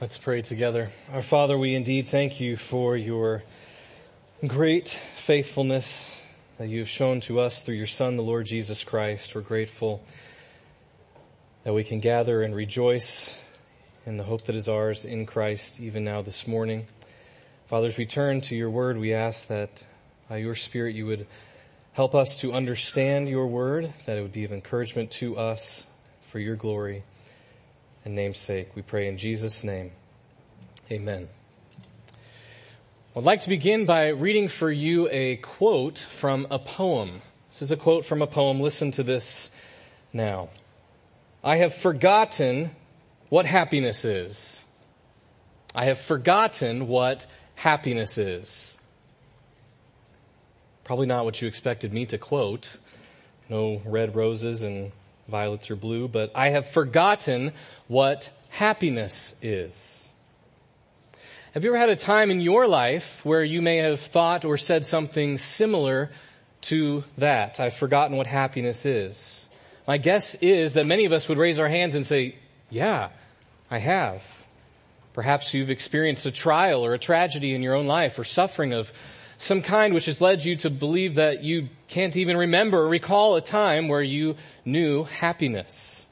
Let's pray together. Our Father, we indeed thank you for your great faithfulness that you have shown to us through your Son, the Lord Jesus Christ. We're grateful that we can gather and rejoice in the hope that is ours in Christ even now this morning. Father, as we turn to your word, we ask that by your Spirit you would help us to understand your word, that it would be of encouragement to us for your glory and namesake. We pray in Jesus' name. Amen. I'd like to begin by reading for you a quote from a poem. This is a quote from a poem. Listen to this now. I have forgotten what happiness is. I have forgotten what happiness is. Probably not what you expected me to quote. No red roses and violets are blue, but I have forgotten what happiness is. Have you ever had a time in your life where you may have thought or said something similar to that? I've forgotten what happiness is. My guess is that many of us would raise our hands and say, yeah, I have. Perhaps you've experienced a trial or a tragedy in your own life or suffering of some kind which has led you to believe that you can't even remember or recall a time where you knew happiness.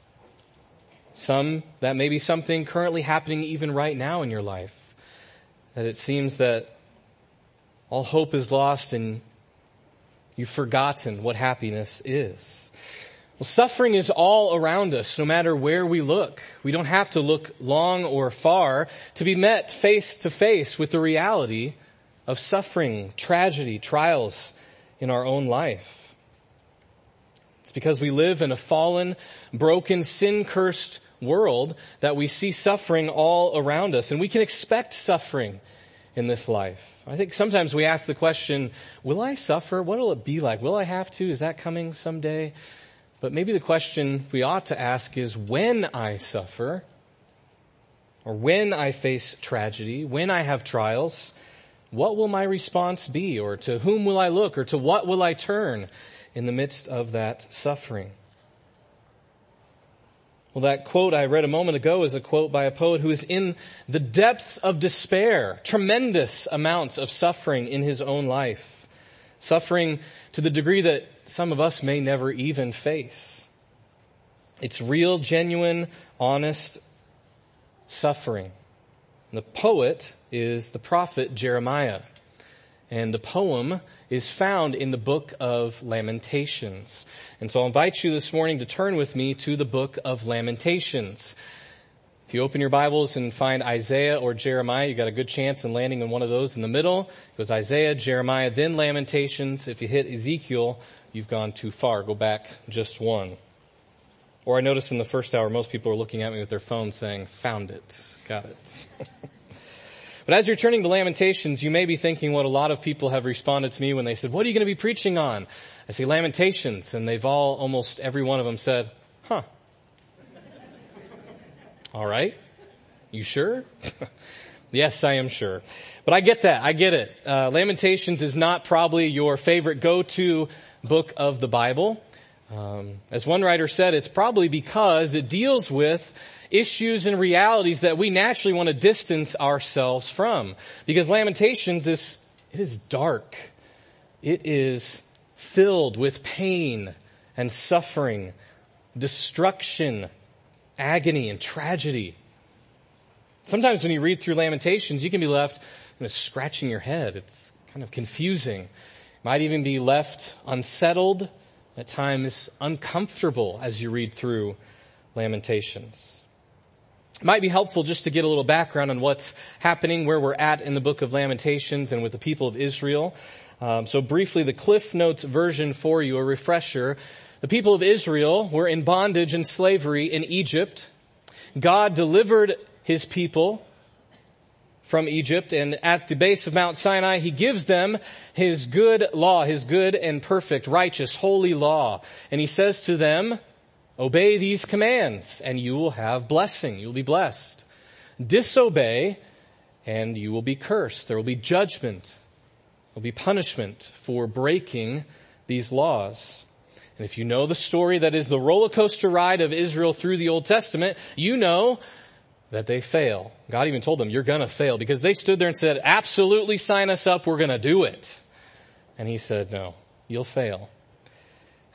Some, that may be something currently happening even right now in your life. That it seems that all hope is lost and you've forgotten what happiness is. Well, suffering is all around us, no matter where we look. We don't have to look long or far to be met face to face with the reality of suffering, tragedy, trials in our own life. It's because we live in a fallen, broken, sin-cursed world that we see suffering all around us and we can expect suffering in this life. I think sometimes we ask the question, will I suffer? What will it be like? Will I have to? Is that coming someday? But maybe the question we ought to ask is when I suffer or when I face tragedy, when I have trials, what will my response be? Or to whom will I look? Or to what will I turn in the midst of that suffering? Well, that quote I read a moment ago is a quote by a poet who is in the depths of despair, tremendous amounts of suffering in his own life. Suffering to the degree that some of us may never even face. It's real, genuine, honest suffering. The poet is the prophet Jeremiah. And the poem is found in the book of Lamentations. And so I'll invite you this morning to turn with me to the book of Lamentations. If you open your Bibles and find Isaiah or Jeremiah, you got a good chance in landing in one of those in the middle. It goes Isaiah, Jeremiah, then Lamentations. If you hit Ezekiel, you've gone too far. Go back just one. Or I noticed in the first hour, most people are looking at me with their phones saying, found it. Got it. but as you're turning to Lamentations, you may be thinking what a lot of people have responded to me when they said, what are you going to be preaching on? I say Lamentations, and they've all, almost every one of them said, huh. all right. You sure? yes, I am sure. But I get that. I get it. Uh, Lamentations is not probably your favorite go-to book of the Bible. Um, as one writer said, it's probably because it deals with issues and realities that we naturally want to distance ourselves from. Because Lamentations is, it is dark. It is filled with pain and suffering, destruction, agony and tragedy. Sometimes when you read through Lamentations, you can be left you know, scratching your head. It's kind of confusing. Might even be left unsettled at times uncomfortable as you read through Lamentations. It might be helpful just to get a little background on what's happening, where we're at in the book of Lamentations and with the people of Israel. Um, so briefly, the Cliff Notes version for you, a refresher. The people of Israel were in bondage and slavery in Egypt. God delivered his people from Egypt and at the base of Mount Sinai, he gives them his good law, his good and perfect, righteous, holy law. And he says to them, obey these commands and you will have blessing. You will be blessed. Disobey and you will be cursed. There will be judgment. There will be punishment for breaking these laws. And if you know the story that is the roller coaster ride of Israel through the Old Testament, you know that they fail. God even told them, you're gonna fail because they stood there and said, absolutely sign us up, we're gonna do it. And he said, no, you'll fail.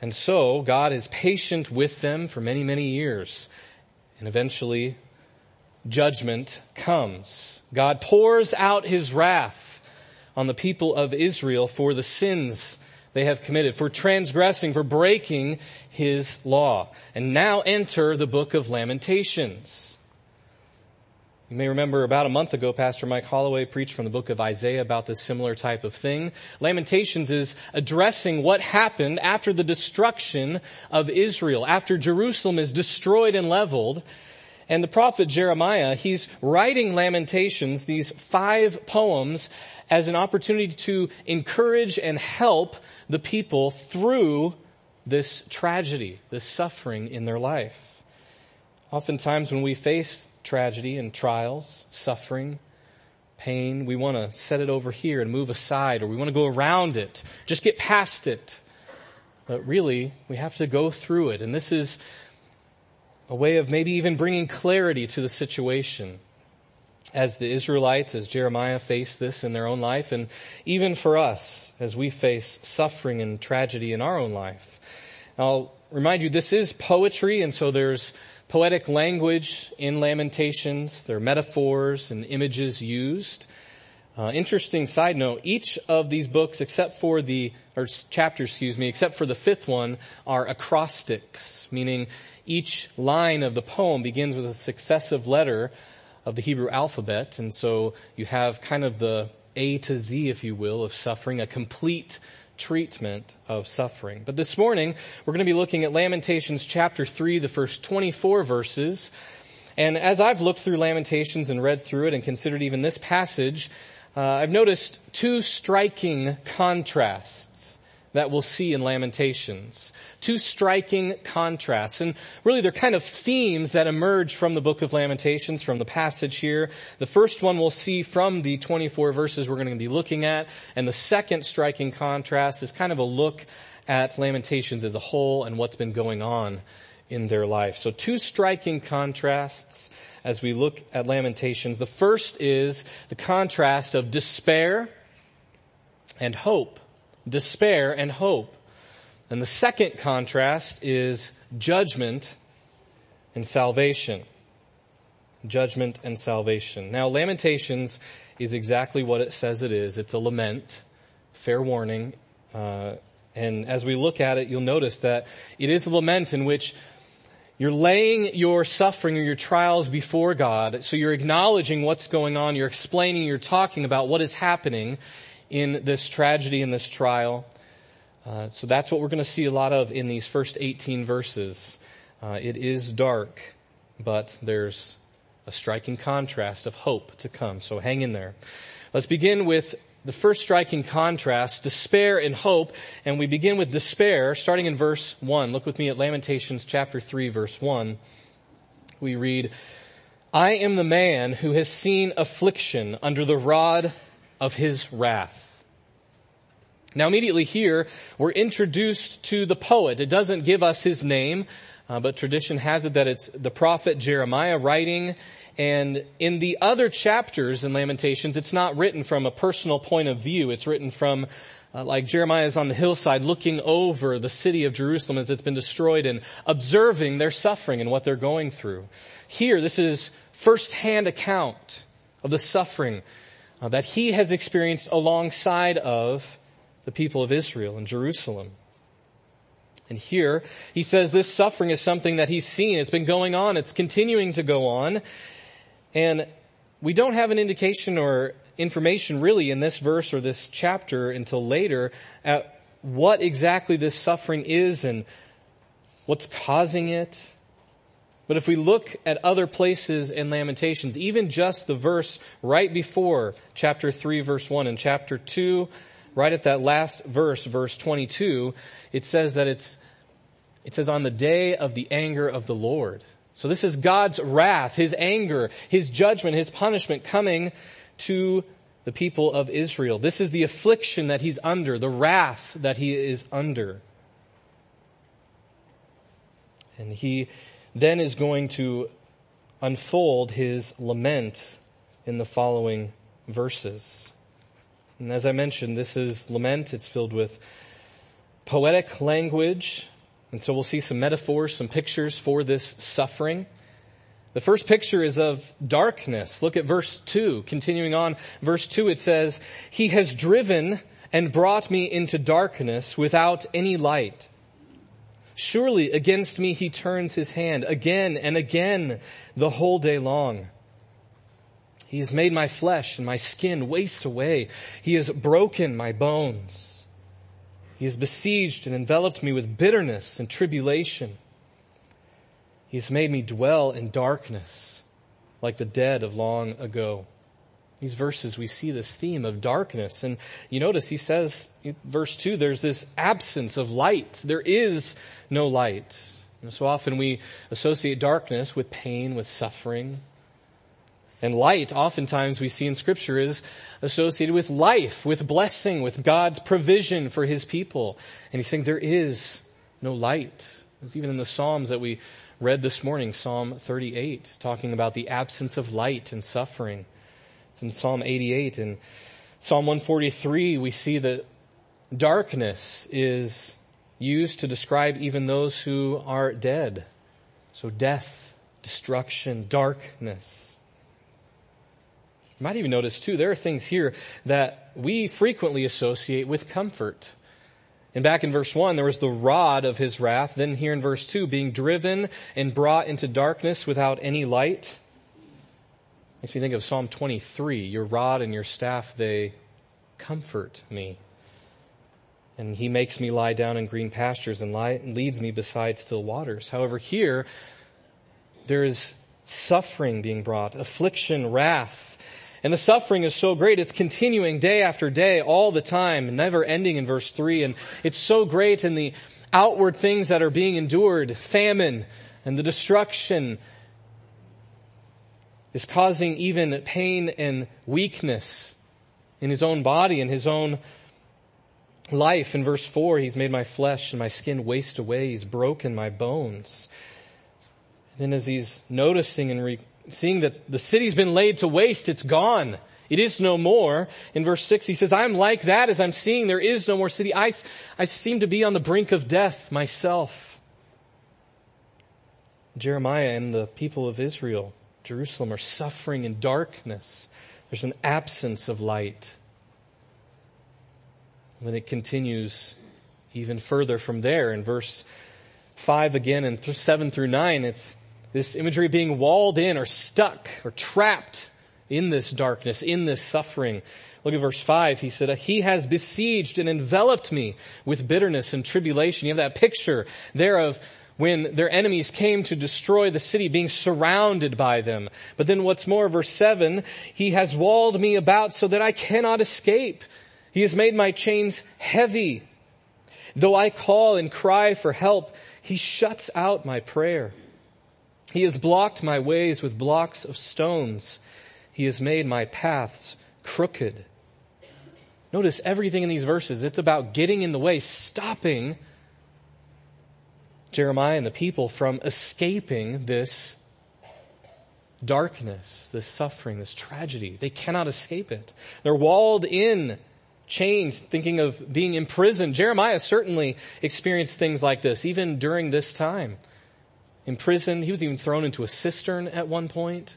And so God is patient with them for many, many years. And eventually judgment comes. God pours out his wrath on the people of Israel for the sins they have committed, for transgressing, for breaking his law. And now enter the book of Lamentations. You may remember about a month ago, Pastor Mike Holloway preached from the book of Isaiah about this similar type of thing. Lamentations is addressing what happened after the destruction of Israel, after Jerusalem is destroyed and leveled. And the prophet Jeremiah, he's writing Lamentations, these five poems, as an opportunity to encourage and help the people through this tragedy, this suffering in their life. Oftentimes when we face tragedy and trials, suffering, pain. We want to set it over here and move aside or we want to go around it. Just get past it. But really, we have to go through it. And this is a way of maybe even bringing clarity to the situation as the Israelites, as Jeremiah faced this in their own life, and even for us as we face suffering and tragedy in our own life. I'll remind you, this is poetry, and so there's poetic language in Lamentations. There are metaphors and images used. Uh, interesting side note, each of these books, except for the, or chapters, excuse me, except for the fifth one, are acrostics, meaning each line of the poem begins with a successive letter of the Hebrew alphabet, and so you have kind of the A to Z, if you will, of suffering, a complete treatment of suffering. But this morning, we're going to be looking at Lamentations chapter 3, the first 24 verses. And as I've looked through Lamentations and read through it and considered even this passage, uh, I've noticed two striking contrasts that we'll see in Lamentations. Two striking contrasts. And really they're kind of themes that emerge from the book of Lamentations, from the passage here. The first one we'll see from the 24 verses we're going to be looking at. And the second striking contrast is kind of a look at Lamentations as a whole and what's been going on in their life. So two striking contrasts as we look at Lamentations. The first is the contrast of despair and hope despair and hope. And the second contrast is judgment and salvation. Judgment and salvation. Now, Lamentations is exactly what it says it is. It's a lament, fair warning. Uh, and as we look at it, you'll notice that it is a lament in which you're laying your suffering or your trials before God. So you're acknowledging what's going on. You're explaining, you're talking about what is happening in this tragedy, in this trial. Uh, so that's what we're going to see a lot of in these first 18 verses. Uh, it is dark, but there's a striking contrast of hope to come. So hang in there. Let's begin with the first striking contrast, despair and hope. And we begin with despair, starting in verse 1. Look with me at Lamentations chapter 3, verse 1. We read, I am the man who has seen affliction under the rod of his wrath. Now immediately here, we're introduced to the poet. It doesn't give us his name, uh, but tradition has it that it's the prophet Jeremiah writing. And in the other chapters in Lamentations, it's not written from a personal point of view. It's written from uh, like Jeremiah is on the hillside looking over the city of Jerusalem as it's been destroyed and observing their suffering and what they're going through. Here, this is first-hand account of the suffering uh, that he has experienced alongside of the people of Israel in Jerusalem. And here he says this suffering is something that he's seen. It's been going on. It's continuing to go on. And we don't have an indication or information really in this verse or this chapter until later at what exactly this suffering is and what's causing it but if we look at other places in Lamentations, even just the verse right before chapter 3 verse 1 and chapter 2, right at that last verse, verse 22, it says that it's, it says on the day of the anger of the Lord. So this is God's wrath, His anger, His judgment, His punishment coming to the people of Israel. This is the affliction that He's under, the wrath that He is under. And He then is going to unfold his lament in the following verses. And as I mentioned, this is lament. It's filled with poetic language. And so we'll see some metaphors, some pictures for this suffering. The first picture is of darkness. Look at verse 2. Continuing on, verse 2 it says, He has driven and brought me into darkness without any light. Surely against me he turns his hand again and again the whole day long. He has made my flesh and my skin waste away. He has broken my bones. He has besieged and enveloped me with bitterness and tribulation. He has made me dwell in darkness like the dead of long ago. These verses, we see this theme of darkness. And you notice he says, verse 2, there's this absence of light. There is no light. And so often we associate darkness with pain, with suffering, and light, oftentimes we see in scripture is associated with life, with blessing, with God's provision for his people. And he's saying there is no light. It's even in the Psalms that we read this morning, Psalm 38, talking about the absence of light and suffering. In Psalm 88 and Psalm 143, we see that darkness is used to describe even those who are dead. So death, destruction, darkness. You might even notice too, there are things here that we frequently associate with comfort. And back in verse 1, there was the rod of his wrath. Then here in verse 2, being driven and brought into darkness without any light. Makes me think of Psalm 23. Your rod and your staff, they comfort me. And he makes me lie down in green pastures and leads me beside still waters. However, here, there is suffering being brought, affliction, wrath. And the suffering is so great, it's continuing day after day, all the time, never ending in verse 3. And it's so great in the outward things that are being endured, famine and the destruction is causing even pain and weakness in his own body and his own life. In verse 4, he's made my flesh and my skin waste away. He's broken my bones. And then as he's noticing and re- seeing that the city's been laid to waste, it's gone. It is no more. In verse 6 he says, I'm like that as I'm seeing there is no more city. I, I seem to be on the brink of death myself. Jeremiah and the people of Israel, Jerusalem, are suffering in darkness. There's an absence of light. And then it continues even further from there in verse 5 again and 7 through 9. It's this imagery of being walled in or stuck or trapped in this darkness, in this suffering. Look at verse 5. He said, He has besieged and enveloped me with bitterness and tribulation. You have that picture there of when their enemies came to destroy the city, being surrounded by them. But then what's more, verse 7, He has walled me about so that I cannot escape. He has made my chains heavy. Though I call and cry for help, He shuts out my prayer. He has blocked my ways with blocks of stones. He has made my paths crooked. Notice everything in these verses. It's about getting in the way, stopping Jeremiah and the people from escaping this darkness, this suffering, this tragedy. They cannot escape it. They're walled in chains, thinking of being imprisoned. Jeremiah certainly experienced things like this, even during this time imprisoned. He was even thrown into a cistern at one point,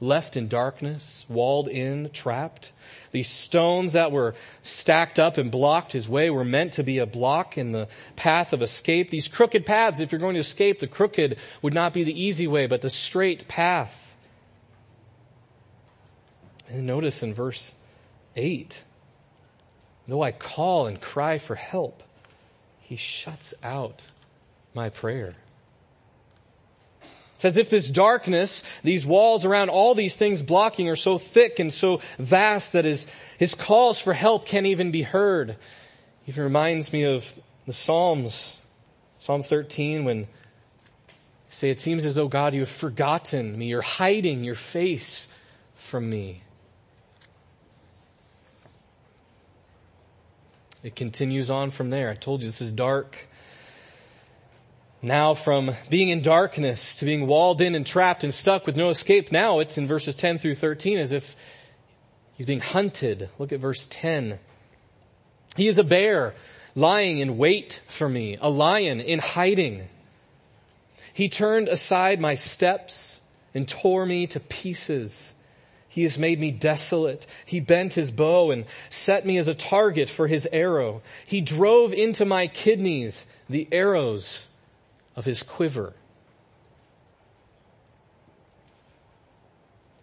left in darkness, walled in, trapped. These stones that were stacked up and blocked his way were meant to be a block in the path of escape. These crooked paths, if you're going to escape, the crooked would not be the easy way, but the straight path. And notice in verse 8, though I call and cry for help, he shuts out my prayer. It's as if this darkness, these walls around all these things blocking are so thick and so vast that his, his calls for help can't even be heard. It even reminds me of the Psalms, Psalm 13 when say it seems as though God you have forgotten me, you're hiding your face from me. It continues on from there. I told you this is dark. Now from being in darkness to being walled in and trapped and stuck with no escape, now it's in verses 10 through 13 as if he's being hunted. Look at verse 10. He is a bear lying in wait for me, a lion in hiding. He turned aside my steps and tore me to pieces. He has made me desolate. He bent his bow and set me as a target for his arrow. He drove into my kidneys the arrows of his quiver.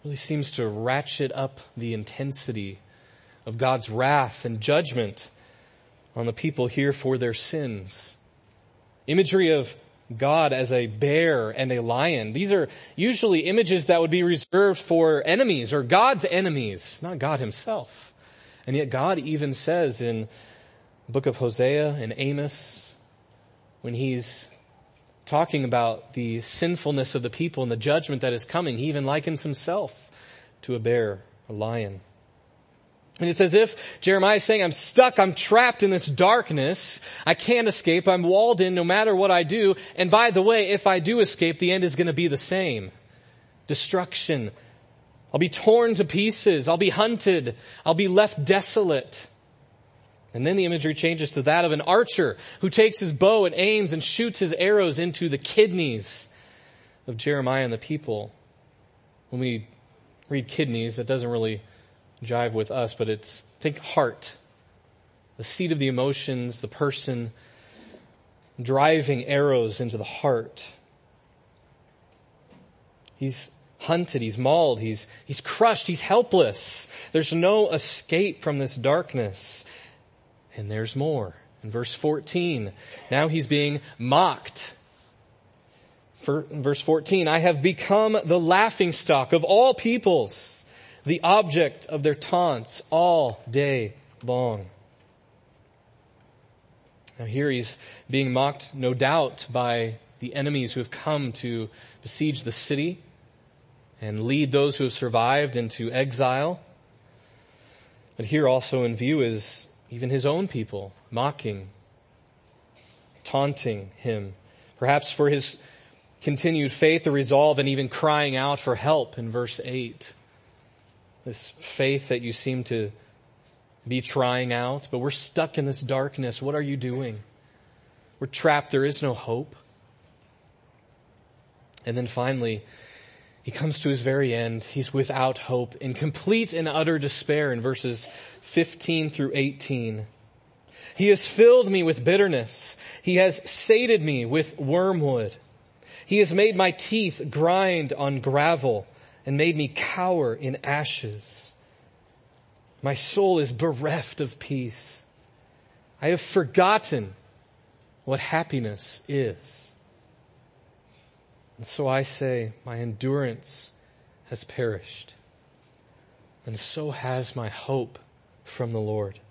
Really seems to ratchet up the intensity of God's wrath and judgment on the people here for their sins. Imagery of God as a bear and a lion. These are usually images that would be reserved for enemies or God's enemies, not God himself. And yet God even says in book of Hosea and Amos, when he's talking about the sinfulness of the people and the judgment that is coming. He even likens himself to a bear, a lion. And it's as if Jeremiah is saying, I'm stuck, I'm trapped in this darkness, I can't escape, I'm walled in no matter what I do, and by the way, if I do escape, the end is to be the same. Destruction. I'll be torn to pieces, I'll be hunted, I'll be left desolate. And then the imagery changes to that of an archer who takes his bow and aims and shoots his arrows into the kidneys of Jeremiah and the people. When we read kidneys, that doesn't really jive with us, but it's, think heart. The seat of the emotions, the person driving arrows into the heart. He's hunted, he's mauled, he's, he's crushed, he's helpless. There's no escape from this darkness. And there's more. In verse 14, now he's being mocked. For, verse 14, I have become the laughing stock of all peoples, the object of their taunts all day long. Now here he's being mocked, no doubt, by the enemies who have come to besiege the city and lead those who have survived into exile. But here also in view is even his own people, mocking, taunting him, perhaps for his continued faith or resolve and even crying out for help in verse 8. This faith that you seem to be trying out, but we're stuck in this darkness. What are you doing? We're trapped. There is no hope. And then finally, he comes to his very end. He's without hope, in complete and utter despair in verses 15 through 18. He has filled me with bitterness. He has sated me with wormwood. He has made my teeth grind on gravel and made me cower in ashes. My soul is bereft of peace. I have forgotten what happiness is. And so I say, my endurance has perished. And so has my hope from the Lord.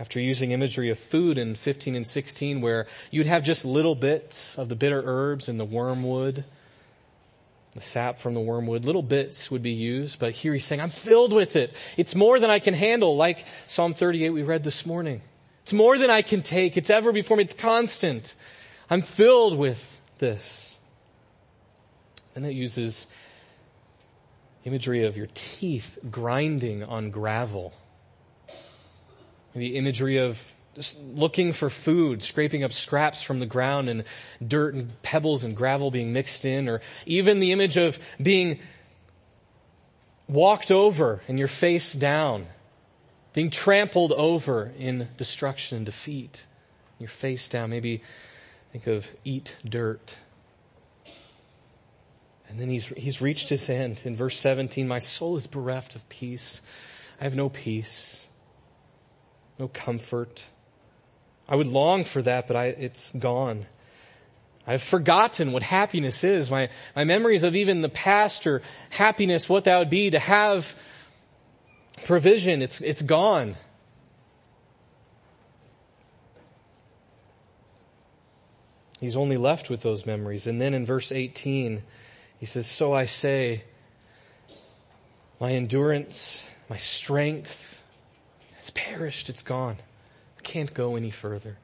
After using imagery of food in 15 and 16 where you'd have just little bits of the bitter herbs and the wormwood, the sap from the wormwood, little bits would be used, but here he's saying, I'm filled with it. It's more than I can handle, like Psalm 38 we read this morning. It's more than I can take. It's ever before me. It's constant. I'm filled with this. And it uses imagery of your teeth grinding on gravel. The imagery of just looking for food, scraping up scraps from the ground and dirt and pebbles and gravel being mixed in, or even the image of being walked over and your face down, being trampled over in destruction and defeat, your face down. Maybe think of eat dirt. And then he's, he's reached his end. In verse 17, my soul is bereft of peace. I have no peace, no comfort. I would long for that, but I, it's gone. I've forgotten what happiness is. My, my memories of even the past or happiness, what that would be to have provision, it's, it's gone. He's only left with those memories. And then in verse 18, he says, So I say, my endurance, my strength has perished. It's gone. I can't go any further.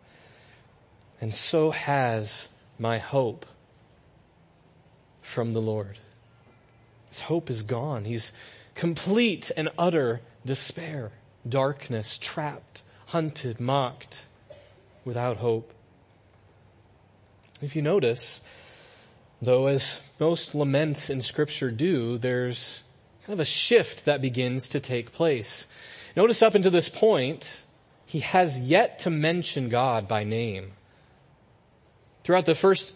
And so has my hope from the Lord. His hope is gone. He's complete and utter despair, darkness, trapped, hunted, mocked, without hope. If you notice, though, as most laments in scripture do, there's kind of a shift that begins to take place. Notice up until this point, he has yet to mention God by name. Throughout the first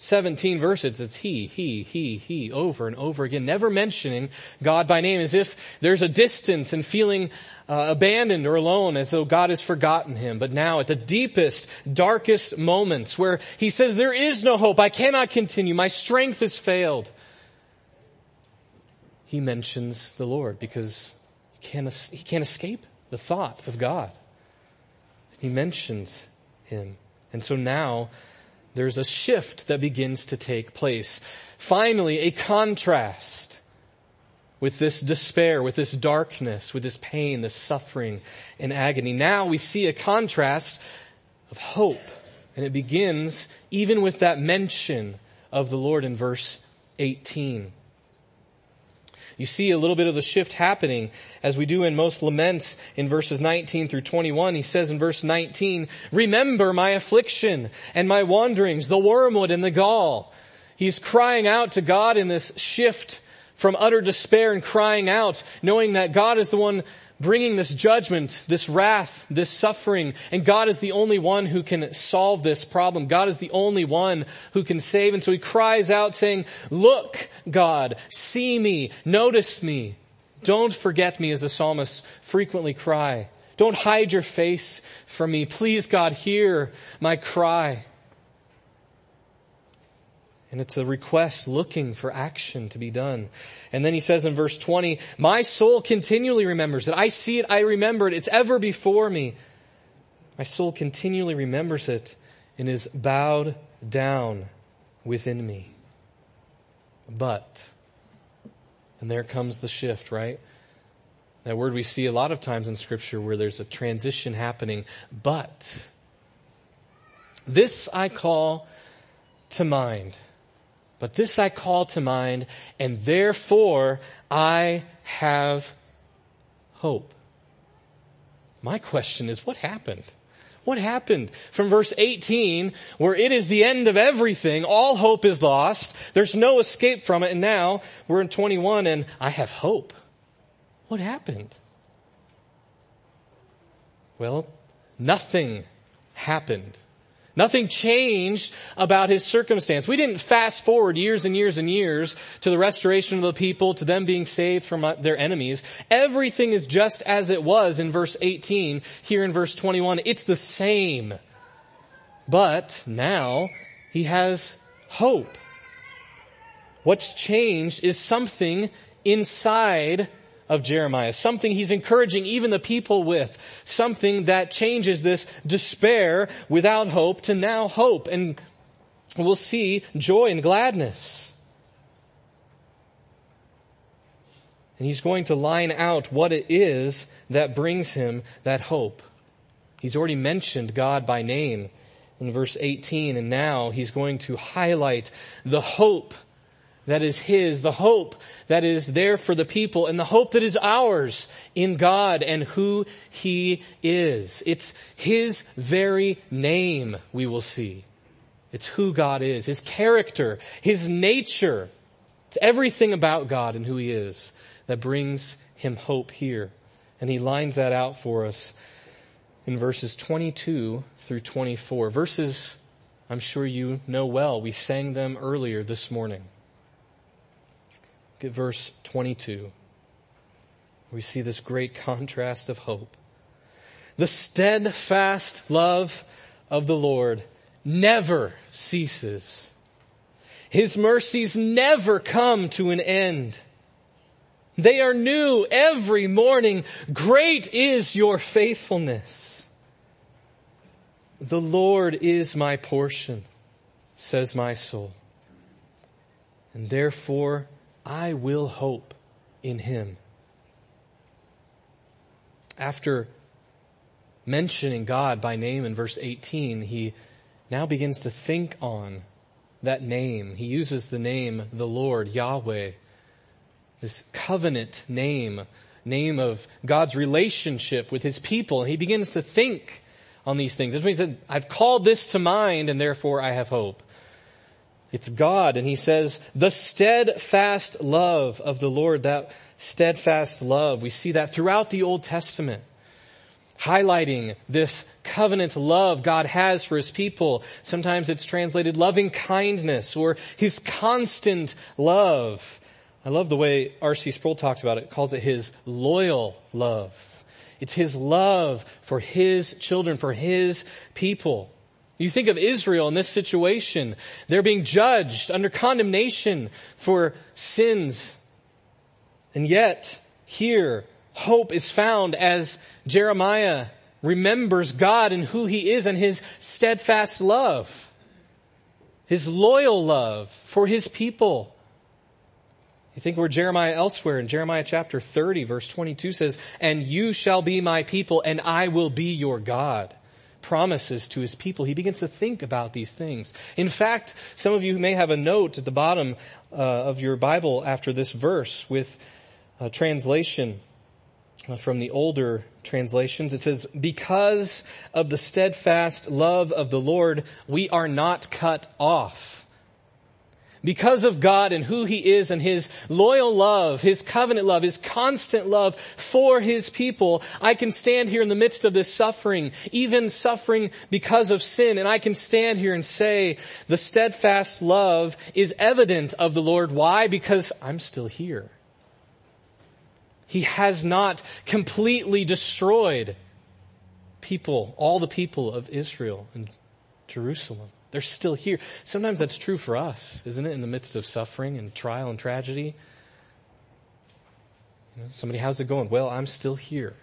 17 verses, it's he, he, he, he, over and over again, never mentioning God by name as if there's a distance and feeling uh, abandoned or alone as though God has forgotten him. But now at the deepest, darkest moments where he says, there is no hope, I cannot continue, my strength has failed. He mentions the Lord because he can't, he can't escape the thought of God. He mentions him. And so now there's a shift that begins to take place. Finally, a contrast with this despair, with this darkness, with this pain, this suffering and agony. Now we see a contrast of hope. And it begins even with that mention of the Lord in verse 18. You see a little bit of the shift happening as we do in most laments in verses 19 through 21. He says in verse 19, remember my affliction and my wanderings, the wormwood and the gall. He's crying out to God in this shift from utter despair and crying out, knowing that God is the one bringing this judgment, this wrath, this suffering, and God is the only one who can solve this problem. God is the only one who can save. And so he cries out saying, look, God, see me, notice me. Don't forget me as the psalmists frequently cry. Don't hide your face from me. Please God, hear my cry. And it's a request looking for action to be done. And then he says in verse 20, my soul continually remembers it. I see it. I remember it. It's ever before me. My soul continually remembers it and is bowed down within me. But, and there comes the shift, right? That word we see a lot of times in scripture where there's a transition happening. But, this I call to mind but this I call to mind, and therefore I have hope. My question is, what happened? What happened from verse 18 where it is the end of everything, all hope is lost, there's no escape from it, and now we're in 21 and I have hope. What happened? Well, nothing happened. Nothing changed about his circumstance. We didn't fast forward years and years and years to the restoration of the people, to them being saved from uh, their enemies. Everything is just as it was in verse 18, here in verse 21. It's the same. But now he has hope. What's changed is something inside of Jeremiah, something he's encouraging even the people with, something that changes this despair without hope to now hope, and we'll see joy and gladness. And he's going to line out what it is that brings him that hope. He's already mentioned God by name in verse 18, and now he's going to highlight the hope that is His, the hope that is there for the people, and the hope that is ours in God and who He is. It's His very name we will see. It's who God is, His character, His nature. It's everything about God and who He is that brings Him hope here. And He lines that out for us in verses 22 through 24. Verses I'm sure you know well. We sang them earlier this morning. Look at verse 22. We see this great contrast of hope. The steadfast love of the Lord never ceases. His mercies never come to an end. They are new every morning. Great is your faithfulness. The Lord is my portion, says my soul. And therefore I will hope in him. After mentioning God by name in verse 18, he now begins to think on that name. He uses the name the Lord, Yahweh, this covenant name, name of God's relationship with his people. He begins to think on these things. That's what he said, I've called this to mind and therefore I have hope. It's God. And he says, the steadfast love of the Lord, that steadfast love, we see that throughout the Old Testament highlighting this covenant love God has for his people. Sometimes it's translated loving kindness or his constant love. I love the way R.C. Sproul talks about it, calls it his loyal love. It's his love for his children, for his people. You think of Israel in this situation. They're being judged under condemnation for sins. And yet, here, hope is found as Jeremiah remembers God and who he is and his steadfast love. His loyal love for his people. You think where Jeremiah elsewhere in Jeremiah chapter 30 verse 22 says, and you shall be my people and I will be your God promises to his people. He begins to think about these things. In fact, some of you may have a note at the bottom uh, of your Bible after this verse with a translation from the older translations. It says, because of the steadfast love of the Lord, we are not cut off. Because of God and who He is and His loyal love, His covenant love, His constant love for His people, I can stand here in the midst of this suffering, even suffering because of sin, and I can stand here and say the steadfast love is evident of the Lord. Why? Because I'm still here. He has not completely destroyed people, all the people of Israel and Jerusalem. They're still here. Sometimes that's true for us, isn't it? In the midst of suffering and trial and tragedy. You know, somebody, how's it going? Well, I'm still here.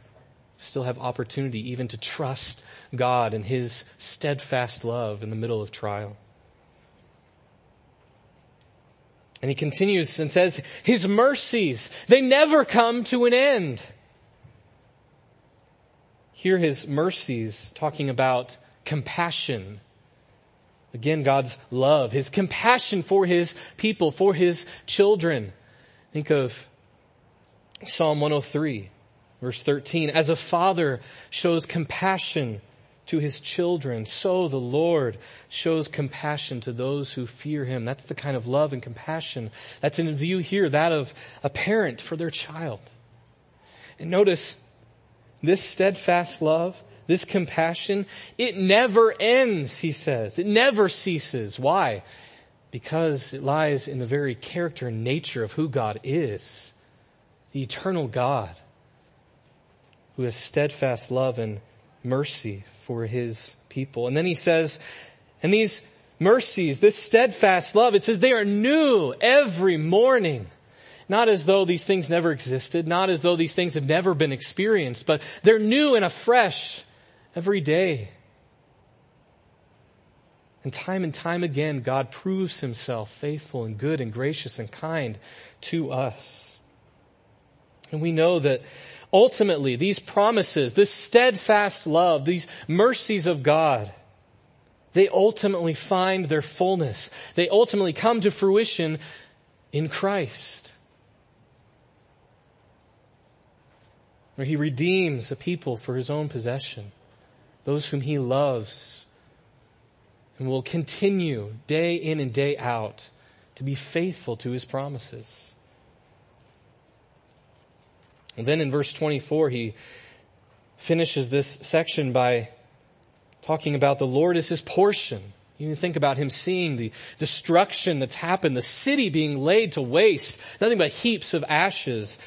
Still have opportunity even to trust God and His steadfast love in the middle of trial. And he continues and says, His mercies, they never come to an end. Here his mercies talking about compassion. Again, God's love, his compassion for his people, for his children. Think of Psalm 103 verse 13. As a father shows compassion to his children, so the Lord shows compassion to those who fear him. That's the kind of love and compassion that's in view here, that of a parent for their child. And notice this steadfast love, this compassion, it never ends, he says. It never ceases. Why? Because it lies in the very character and nature of who God is. The eternal God who has steadfast love and mercy for his people. And then he says, and these mercies, this steadfast love, it says they are new every morning. Not as though these things never existed, not as though these things have never been experienced, but they're new and afresh every day. And time and time again, God proves himself faithful and good and gracious and kind to us. And we know that ultimately these promises, this steadfast love, these mercies of God, they ultimately find their fullness. They ultimately come to fruition in Christ. Where he redeems a people for his own possession, those whom he loves, and will continue day in and day out to be faithful to his promises. And then in verse 24, he finishes this section by talking about the Lord as his portion. You think about him seeing the destruction that's happened, the city being laid to waste, nothing but heaps of ashes.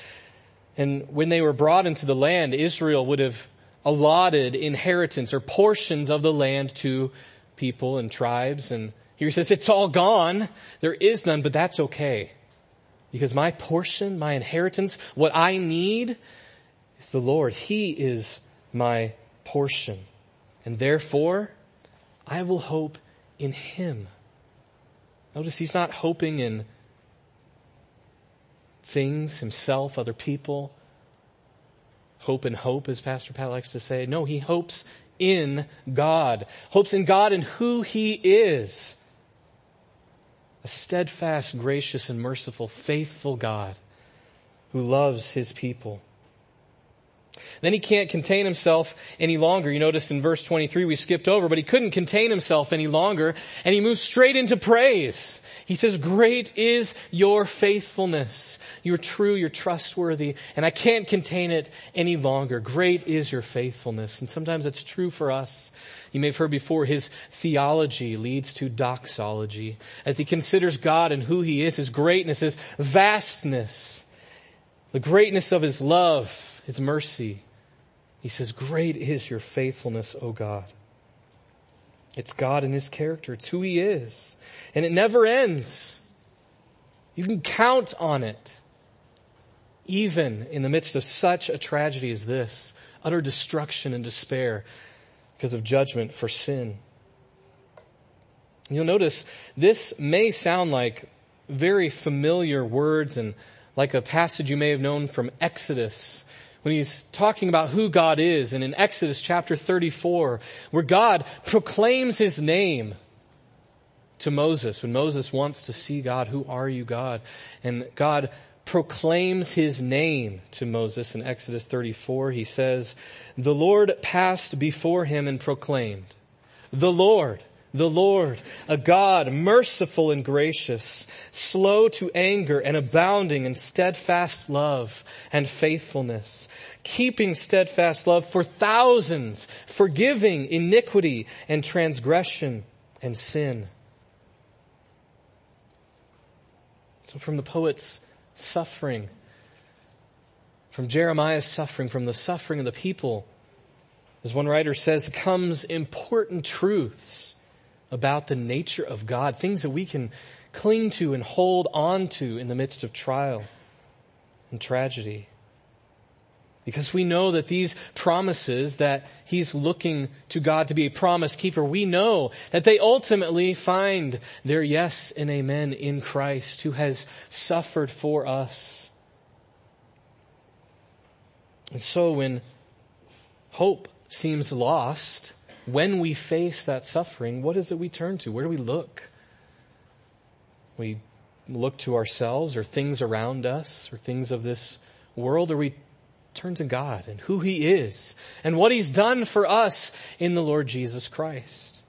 And when they were brought into the land, Israel would have allotted inheritance or portions of the land to people and tribes. And here he says, it's all gone. There is none, but that's okay. Because my portion, my inheritance, what I need is the Lord. He is my portion. And therefore, I will hope in Him. Notice he's not hoping in things, himself, other people. Hope and hope, as Pastor Pat likes to say. No, he hopes in God. Hopes in God and who He is. A steadfast, gracious, and merciful, faithful God who loves His people. Then he can't contain himself any longer. You noticed in verse 23 we skipped over, but he couldn't contain himself any longer and he moves straight into praise. He says, great is your faithfulness. You're true, you're trustworthy, and I can't contain it any longer. Great is your faithfulness. And sometimes that's true for us. You may have heard before, his theology leads to doxology. As he considers God and who he is, his greatness, his vastness, the greatness of his love, his mercy. He says, great is your faithfulness, O God. It's God and His character. It's who He is. And it never ends. You can count on it. Even in the midst of such a tragedy as this, utter destruction and despair because of judgment for sin. You'll notice this may sound like very familiar words and like a passage you may have known from Exodus when he's talking about who God is and in Exodus chapter 34 where God proclaims his name to Moses when Moses wants to see God, who are you God? And God proclaims his name to Moses in Exodus 34. He says, the Lord passed before him and proclaimed, the Lord, the Lord, a God merciful and gracious, slow to anger and abounding in steadfast love and faithfulness, keeping steadfast love for thousands, forgiving iniquity and transgression and sin. So from the poet's suffering, from Jeremiah's suffering, from the suffering of the people, as one writer says, comes important truths about the nature of God, things that we can cling to and hold on to in the midst of trial and tragedy. Because we know that these promises that He's looking to God to be a promise keeper, we know that they ultimately find their yes and amen in Christ who has suffered for us. And so when hope seems lost, when we face that suffering, what is it we turn to? Where do we look? We look to ourselves or things around us or things of this world, or we turn to God and who He is and what He's done for us in the Lord Jesus Christ.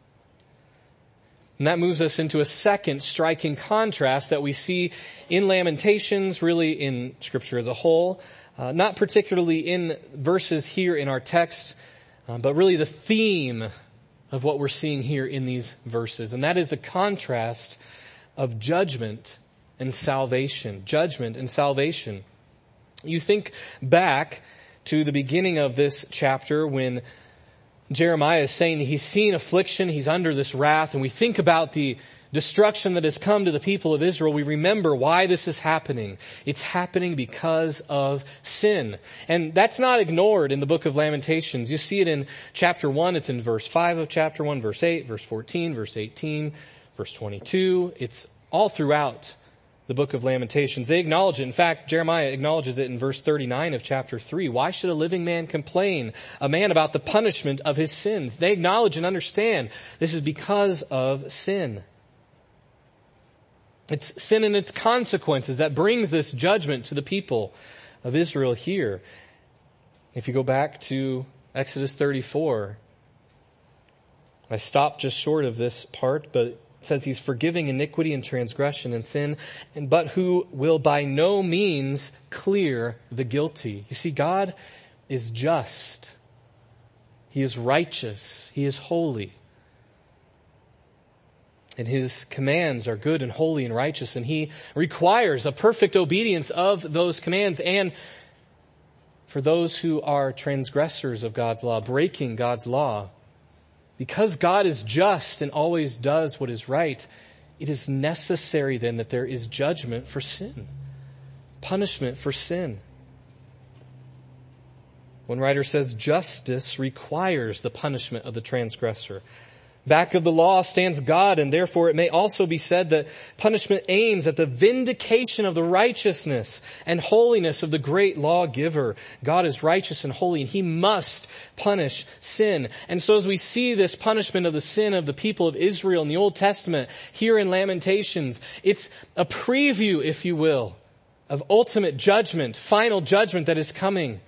And that moves us into a second striking contrast that we see in Lamentations, really in Scripture as a whole, uh, not particularly in verses here in our text, uh, but really the theme of what we're seeing here in these verses. And that is the contrast of judgment and salvation. Judgment and salvation. You think back to the beginning of this chapter when Jeremiah is saying he's seen affliction, he's under this wrath, and we think about the destruction that has come to the people of Israel, we remember why this is happening. It's happening because of sin. And that's not ignored in the book of Lamentations. You see it in chapter 1, it's in verse 5 of chapter 1, verse 8, verse 14, verse 18, verse 22. It's all throughout the book of Lamentations. They acknowledge it. In fact, Jeremiah acknowledges it in verse 39 of chapter 3. Why should a living man complain? A man about the punishment of his sins. They acknowledge and understand this is because of sin. It's sin and its consequences that brings this judgment to the people of Israel here. If you go back to Exodus 34, I stopped just short of this part, but it says he's forgiving iniquity and transgression and sin, and but who will by no means clear the guilty. You see, God is just. He is righteous. He is holy and his commands are good and holy and righteous and he requires a perfect obedience of those commands and for those who are transgressors of God's law, breaking God's law, because God is just and always does what is right, it is necessary then that there is judgment for sin, punishment for sin. One writer says justice requires the punishment of the transgressor. Back of the law stands God, and therefore it may also be said that punishment aims at the vindication of the righteousness and holiness of the great lawgiver. God is righteous and holy, and he must punish sin. And so as we see this punishment of the sin of the people of Israel in the Old Testament, here in Lamentations, it's a preview, if you will, of ultimate judgment, final judgment that is coming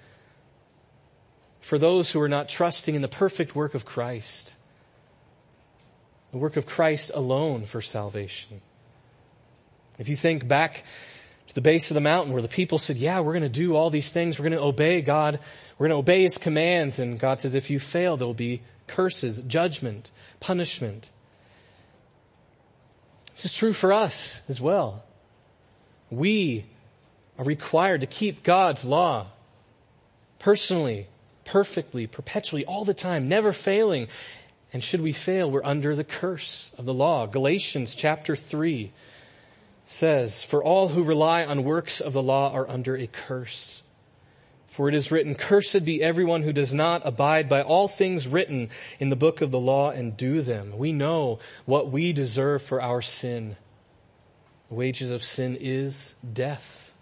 for those who are not trusting in the perfect work of Christ. The work of Christ alone for salvation. If you think back to the base of the mountain where the people said, yeah, we're going to do all these things. We're going to obey God. We're going to obey His commands. And God says, if you fail, there will be curses, judgment, punishment. This is true for us as well. We are required to keep God's law personally, perfectly, perpetually, all the time, never failing. And should we fail, we're under the curse of the law. Galatians chapter 3 says, For all who rely on works of the law are under a curse. For it is written, Cursed be everyone who does not abide by all things written in the book of the law and do them. We know what we deserve for our sin. The wages of sin is death.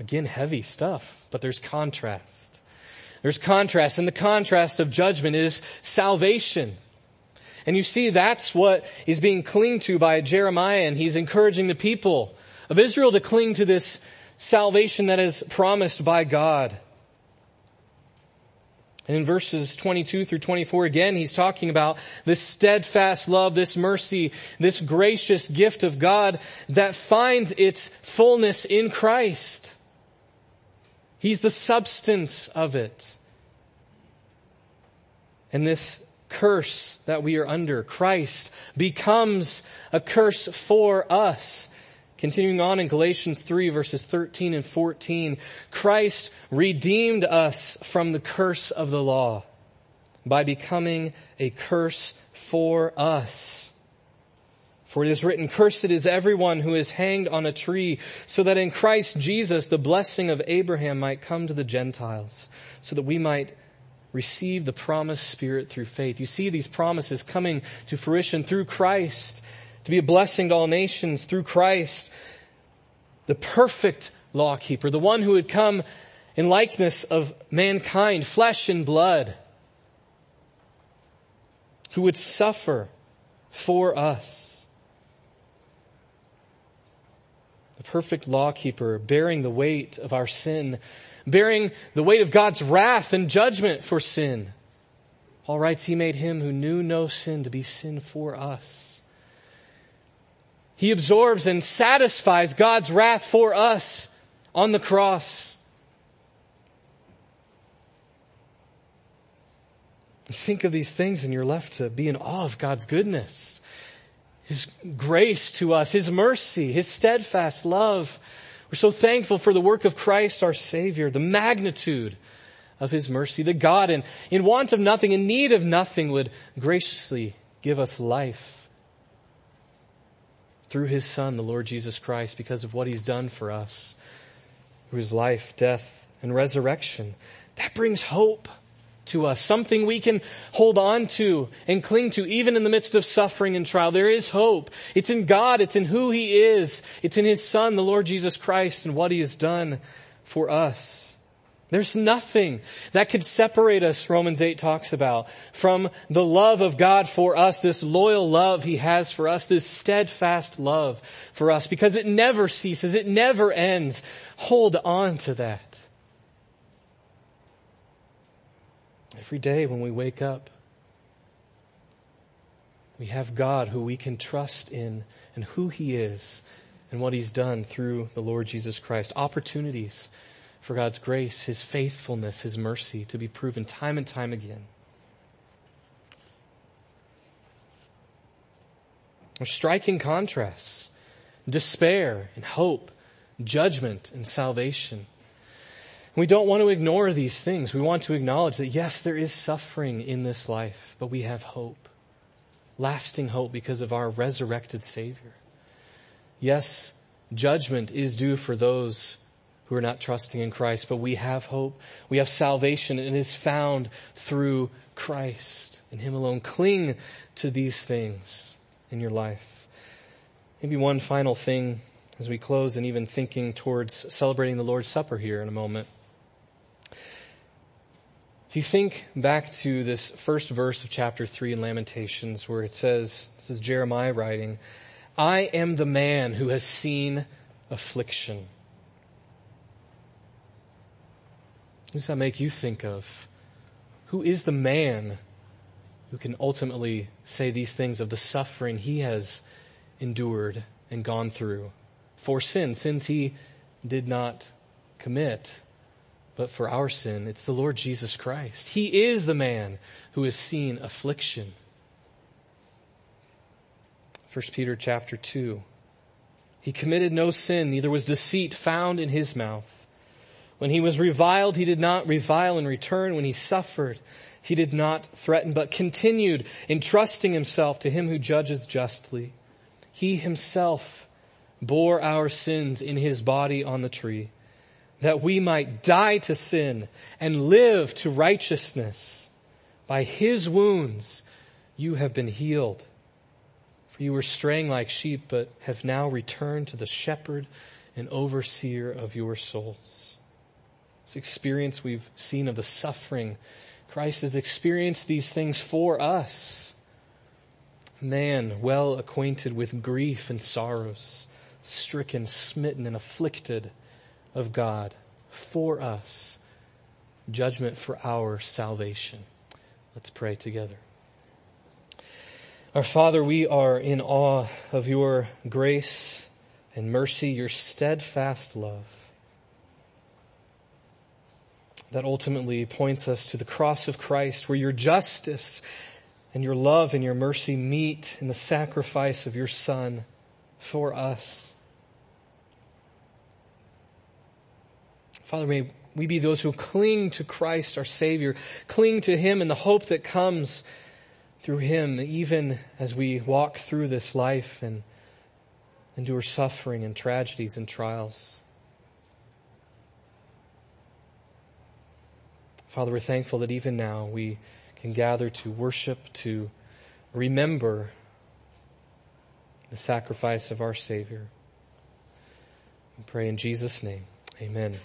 Again, heavy stuff, but there's contrast. There's contrast, and the contrast of judgment is salvation. And you see, that's what is being clinged to by Jeremiah, and he's encouraging the people of Israel to cling to this salvation that is promised by God. And in verses 22 through 24 again, he's talking about this steadfast love, this mercy, this gracious gift of God that finds its fullness in Christ. He's the substance of it. And this curse that we are under, Christ becomes a curse for us. Continuing on in Galatians 3 verses 13 and 14, Christ redeemed us from the curse of the law by becoming a curse for us. For it is written, cursed is everyone who is hanged on a tree, so that in Christ Jesus the blessing of Abraham might come to the Gentiles, so that we might receive the promised Spirit through faith. You see these promises coming to fruition through Christ, to be a blessing to all nations through Christ, the perfect lawkeeper, the one who had come in likeness of mankind, flesh and blood, who would suffer for us. The perfect lawkeeper bearing the weight of our sin, bearing the weight of God's wrath and judgment for sin. Paul writes, He made him who knew no sin to be sin for us. He absorbs and satisfies God's wrath for us on the cross. Think of these things and you're left to be in awe of God's goodness. His grace to us, His mercy, His steadfast love. We're so thankful for the work of Christ our Savior, the magnitude of His mercy, that God in, in want of nothing, in need of nothing would graciously give us life through His Son, the Lord Jesus Christ, because of what He's done for us, through His life, death, and resurrection. That brings hope to us, something we can hold on to and cling to even in the midst of suffering and trial. There is hope. It's in God. It's in who He is. It's in His Son, the Lord Jesus Christ, and what He has done for us. There's nothing that could separate us, Romans 8 talks about, from the love of God for us, this loyal love He has for us, this steadfast love for us, because it never ceases, it never ends. Hold on to that. Every day when we wake up, we have God who we can trust in and who He is and what He's done through the Lord Jesus Christ. Opportunities for God's grace, His faithfulness, His mercy to be proven time and time again. striking contrasts despair and hope, judgment and salvation. We don't want to ignore these things. We want to acknowledge that yes, there is suffering in this life, but we have hope. Lasting hope because of our resurrected Savior. Yes, judgment is due for those who are not trusting in Christ, but we have hope. We have salvation and it is found through Christ and Him alone. Cling to these things in your life. Maybe one final thing as we close and even thinking towards celebrating the Lord's Supper here in a moment. If you think back to this first verse of chapter 3 in Lamentations where it says, this is Jeremiah writing, I am the man who has seen affliction. What does that make you think of? Who is the man who can ultimately say these things of the suffering he has endured and gone through for sin, sins he did not commit, but for our sin, it's the Lord Jesus Christ. He is the man who has seen affliction. 1 Peter chapter 2. He committed no sin, neither was deceit found in his mouth. When he was reviled, he did not revile in return. When he suffered, he did not threaten, but continued entrusting himself to him who judges justly. He himself bore our sins in his body on the tree, that we might die to sin and live to righteousness. By his wounds you have been healed. For you were straying like sheep, but have now returned to the shepherd and overseer of your souls. This experience we've seen of the suffering. Christ has experienced these things for us. Man, well acquainted with grief and sorrows, stricken, smitten, and afflicted of God for us. Judgment for our salvation. Let's pray together. Our Father, we are in awe of your grace and mercy, your steadfast love that ultimately points us to the cross of Christ where your justice and your love and your mercy meet in the sacrifice of your Son for us. Father, may we be those who cling to Christ our Savior, cling to Him in the hope that comes through Him, even as we walk through this life and endure suffering and tragedies and trials. Father, we're thankful that even now we can gather to worship, to remember the sacrifice of our Savior. We pray in Jesus' name. Amen.